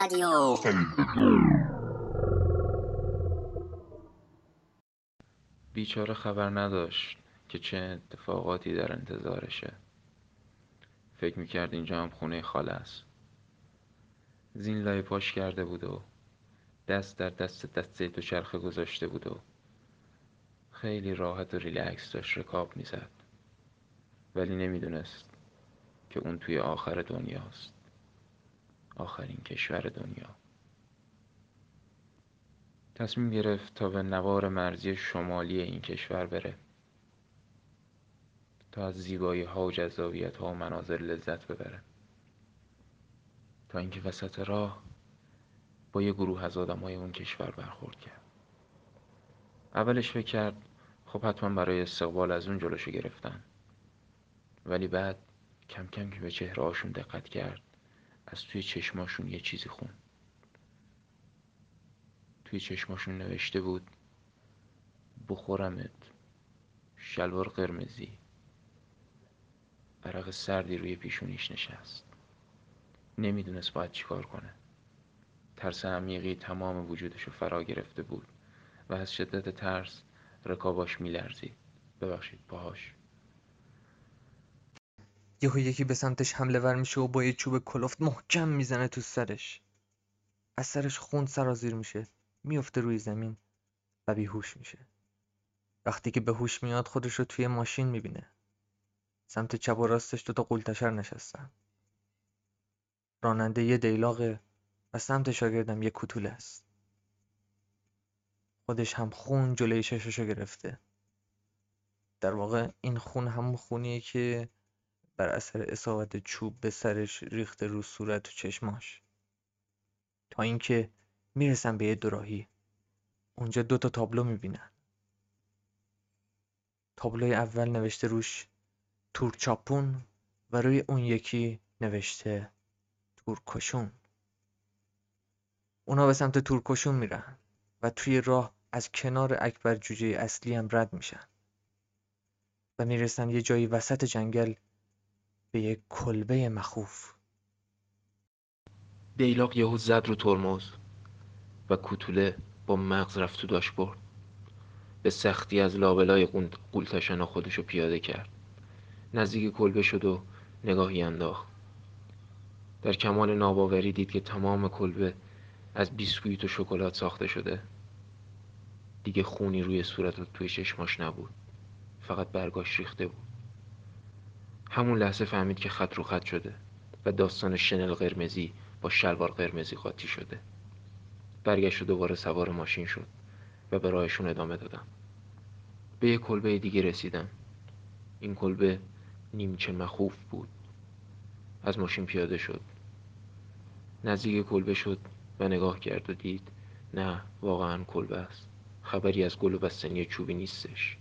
رادیو بیچاره خبر نداشت که چه اتفاقاتی در انتظارشه. فکر می‌کرد اینجا هم خونه خاله است زین لای پاش کرده بود و دست در دست دسته دوچرخه گذاشته بود و خیلی راحت و ریلکس داشت رکاب می‌زد. ولی نمی‌دونست که اون توی آخر دنیاست. آخرین کشور دنیا. تصمیم گرفت تا به نوار مرزی شمالی این کشور بره. تا از زیبایی ها و جذابیت ها و مناظر لذت ببره. تا اینکه وسط راه با یه گروه از آدم های اون کشور برخورد کرد. اولش فکر کرد خب حتما برای استقبال از اون جلوشو گرفتن. ولی بعد کم کم که به چهره هاشون دقت کرد از توی چشماشون یه چیزی خون. توی چشماشون نوشته بود بخورمت شلوار قرمزی. عرق سردی روی پیشونیش نشست. نمی‌دونست باید چیکار کنه. ترس عمیقی تمام وجودش رو فرا گرفته بود و از شدت ترس رکاباش میلرزید. ببخشید پاهاش یهو یکی به سمتش حمله ور میشه و با یه چوب کلفت محکم می‌زنه تو سرش. از سرش خون سرازیر میشه. میفته روی زمین و بیهوش میشه. وقتی که به هوش میاد خودش رو توی ماشین می‌بینه. سمت چپ و راستش دوتا قولتشر نشستن. راننده یه دیلاقه و سمت شاگردم یه کوتوله است. خودش هم خون جلوی چششو گرفته. در واقع این خون همون خونیه که بر اثر اصابت چوب به سرش ریخته رو صورت و چشماش. تا اینکه می‌رسن به یه دوراهی. اونجا دو تا تابلو می‌بینن تابلوی اول نوشته روش تورچاپون و روی اون یکی نوشته تورکشون. اونا به سمت تورکشون میرن و توی راه از کنار اکبر جوجه اصلی هم رد میشن و می‌رسن یه جایی وسط جنگل به یک کلبه مخوف. دیلاق یهو زد رو ترمز و کوتوله با مغز رفت تو داشبورد. به سختی از لابلای قولتشنا خودشو پیاده کرد. نزدیک کلبه شد و نگاهی انداخت. در کمال ناباوری دید که تمام کلبه از بیسکویت و شکلات ساخته شده. دیگه خونی روی صورت و توی چشماش نبود. فقط برگاش ریخته بود. همون لحظه فهمید که خط رو خط شده و داستان شنل قرمزی با شلوار قرمزی قاطی شده. برگشت و دوباره سوار ماشین شد و به راهشون ادامه دادم به یه کلبه دیگه رسیدم این کلبه نیمچه مخوف بود. از ماشین پیاده شد. نزدیک کلبه شد و نگاه کرد و دید نه واقعا کلبه است. خبری از گل و بستنی چوبی نیستش.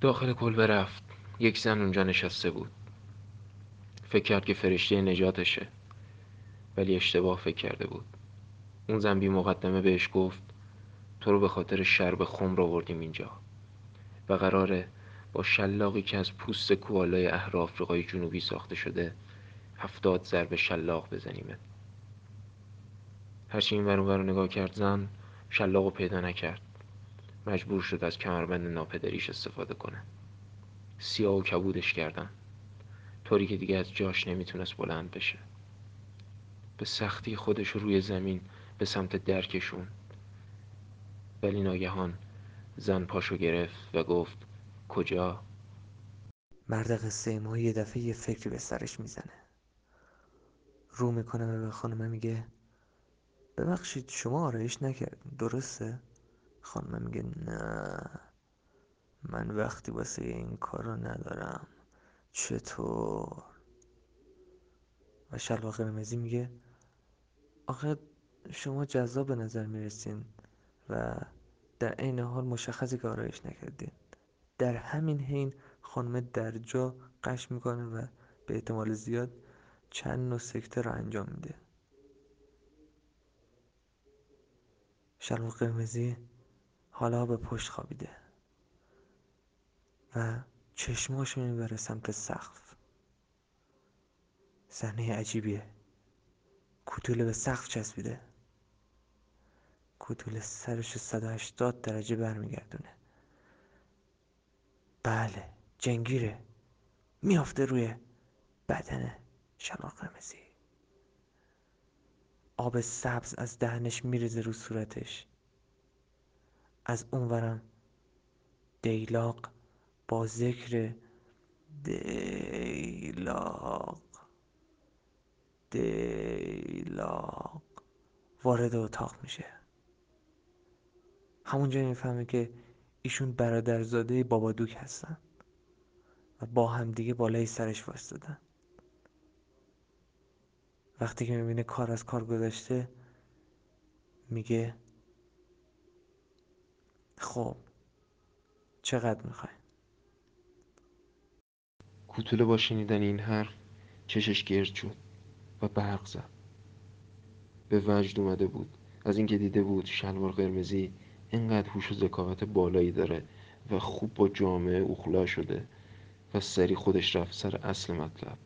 داخل کلبه رفت. یک زن اونجا نشسته بود. فکر کرد که فرشته نجاتشه ولی اشتباه فکر کرده بود. اون زن بی مقدمه بهش گفت تو رو به خاطر شرب خمر آوردیم اینجا. و قراره با شلاقی که از پوست کوالای اهر آفریقای جنوبی ساخته شده هفتاد ضرب شلاق بزنیمت هرچی این ور نگاه کرد زن شلاق رو پیدا نکرد. مجبور شد از کمربند ناپدریش استفاده کنه. سیاه و کبودش کردن. طوری که دیگه از جاش نمی‌تونست بلند بشه. به سختی خودش روی زمین به سمت درکشون ولی ناگهان زن پاشو گرفت و گفت کجا؟ مرد قصه ما یه دفعه یه فکری به سرش می‌زنه. رو می‌کنه به خانمه میگه ببخشید شما آرایش نکردین درسته؟ خانمه میگه نه. من وقتی واسه این کار رو ندارم چطور؟ و شلوار قرمزی میگه آخه شما جذاب به نظر می‌رسین و در عین حال مشخصی که آرایش نکردین. در همین حین خانم در جا قش می‌کنه و به احتمال زیاد چند نوع سکته رو انجام میده. شلوار قرمزی حالا به پشت خوابیده. و چشماش می‌بره سمت سقف. صحنه عجیبیه. کوتوله به سقف چسبیده. کوتوله سرش 180 درجه برمیگردونه. بله جنگیره. میافته روی بدن شلوار قرمزی آب سبز از دهنش میریزه رو صورتش. از اونورم دیلاق با ذکر دیلاق دیلاق وارد اتاق میشه. همونجا می‌فهمه که ایشون برادرزاده بابادوک هستن و با هم دیگه بالای سرش وایستادن. وقتی که می‌بینه کار از کار گذشته میگه خب چقدر می‌خوای؟ کوتوله با شنیدن این حرف چشش گرد شد و برق زد. به وجد اومده بود. از اینکه دیده بود شلوار قرمزی اینقدر هوش و ذکاوت بالایی داره و خوب با جامعه اوخلا شده و سری خودش رفت سر اصل مطلب.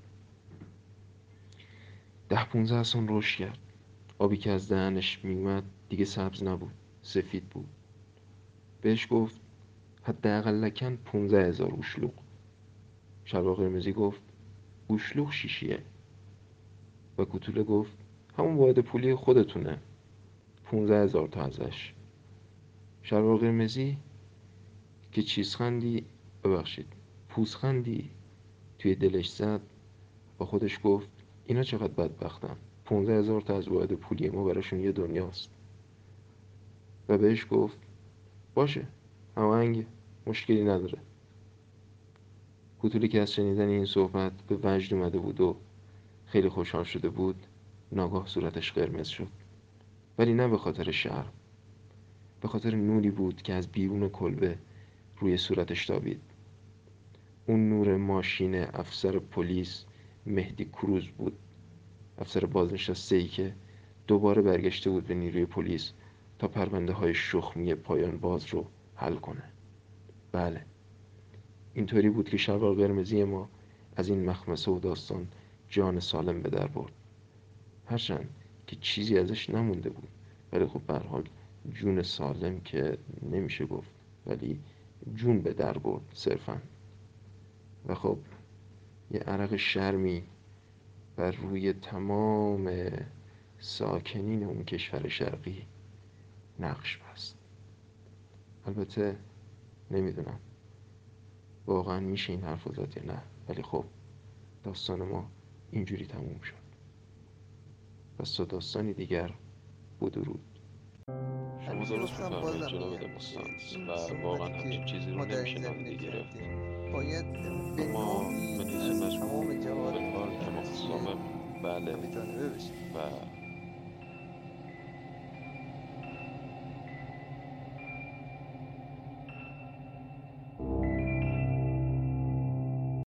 ده پونزه سان رشد کرد. آبی که از دهنش میومد دیگه سبز نبود سفید بود. بهش گفت حداقل لکن پونزه هزار اوشلوق شلوار قرمزی گفت اوشلوق شیشیه. و کوتوله گفت همون واحد پولی خودتونه پونزه هزار تا ازش. شلوار قرمزی که چیزخندی ببخشید پوزخندی توی دلش زد با خودش گفت اینا چقدر بدبختن پونزه هزار تا از واحد پولی ما براشون یه دنیاست. و بهش گفت باشه هماهنگه مشکلی نداره. کوتولی که از شنیدن این صحبت به وجد اومده بود و خیلی خوشحال شده بود ناگاه صورتش قرمز شد. ولی نه به خاطر شرم. به خاطر نوری بود که از بیرون کلبه روی صورتش تابید. اون نور ماشین افسر پلیس مهدی کروز بود. افسر بازنشسته ای که دوباره برگشته بود به نیروی پلیس تا پرونده های شخمی پایان باز رو حل کنه. بله. اینطوری بود که شلوار قرمزی ما از این مخمسه و داستان جان سالم به در برد. هرچند که چیزی ازش نمونده بود ولی خب به حال جون سالم که نمیشه گفت ولی جون به در برد صرفا. و خب یه عرق شرمی بر روی تمام ساکنین اون کشور شرقی نقش بست. البته نمی‌دونم. واقعا میشه این حرف زد یا نه؟ ولی خب داستان ما اینجوری تموم شد. پس تا داستانی دیگر بدرود شما درست میفرمایید جناب دموستانس و واقعا همچین چیزی رو نمیشه نادیده گرفت باید اما به نیز مجموع بالکار تمام سابق بله. و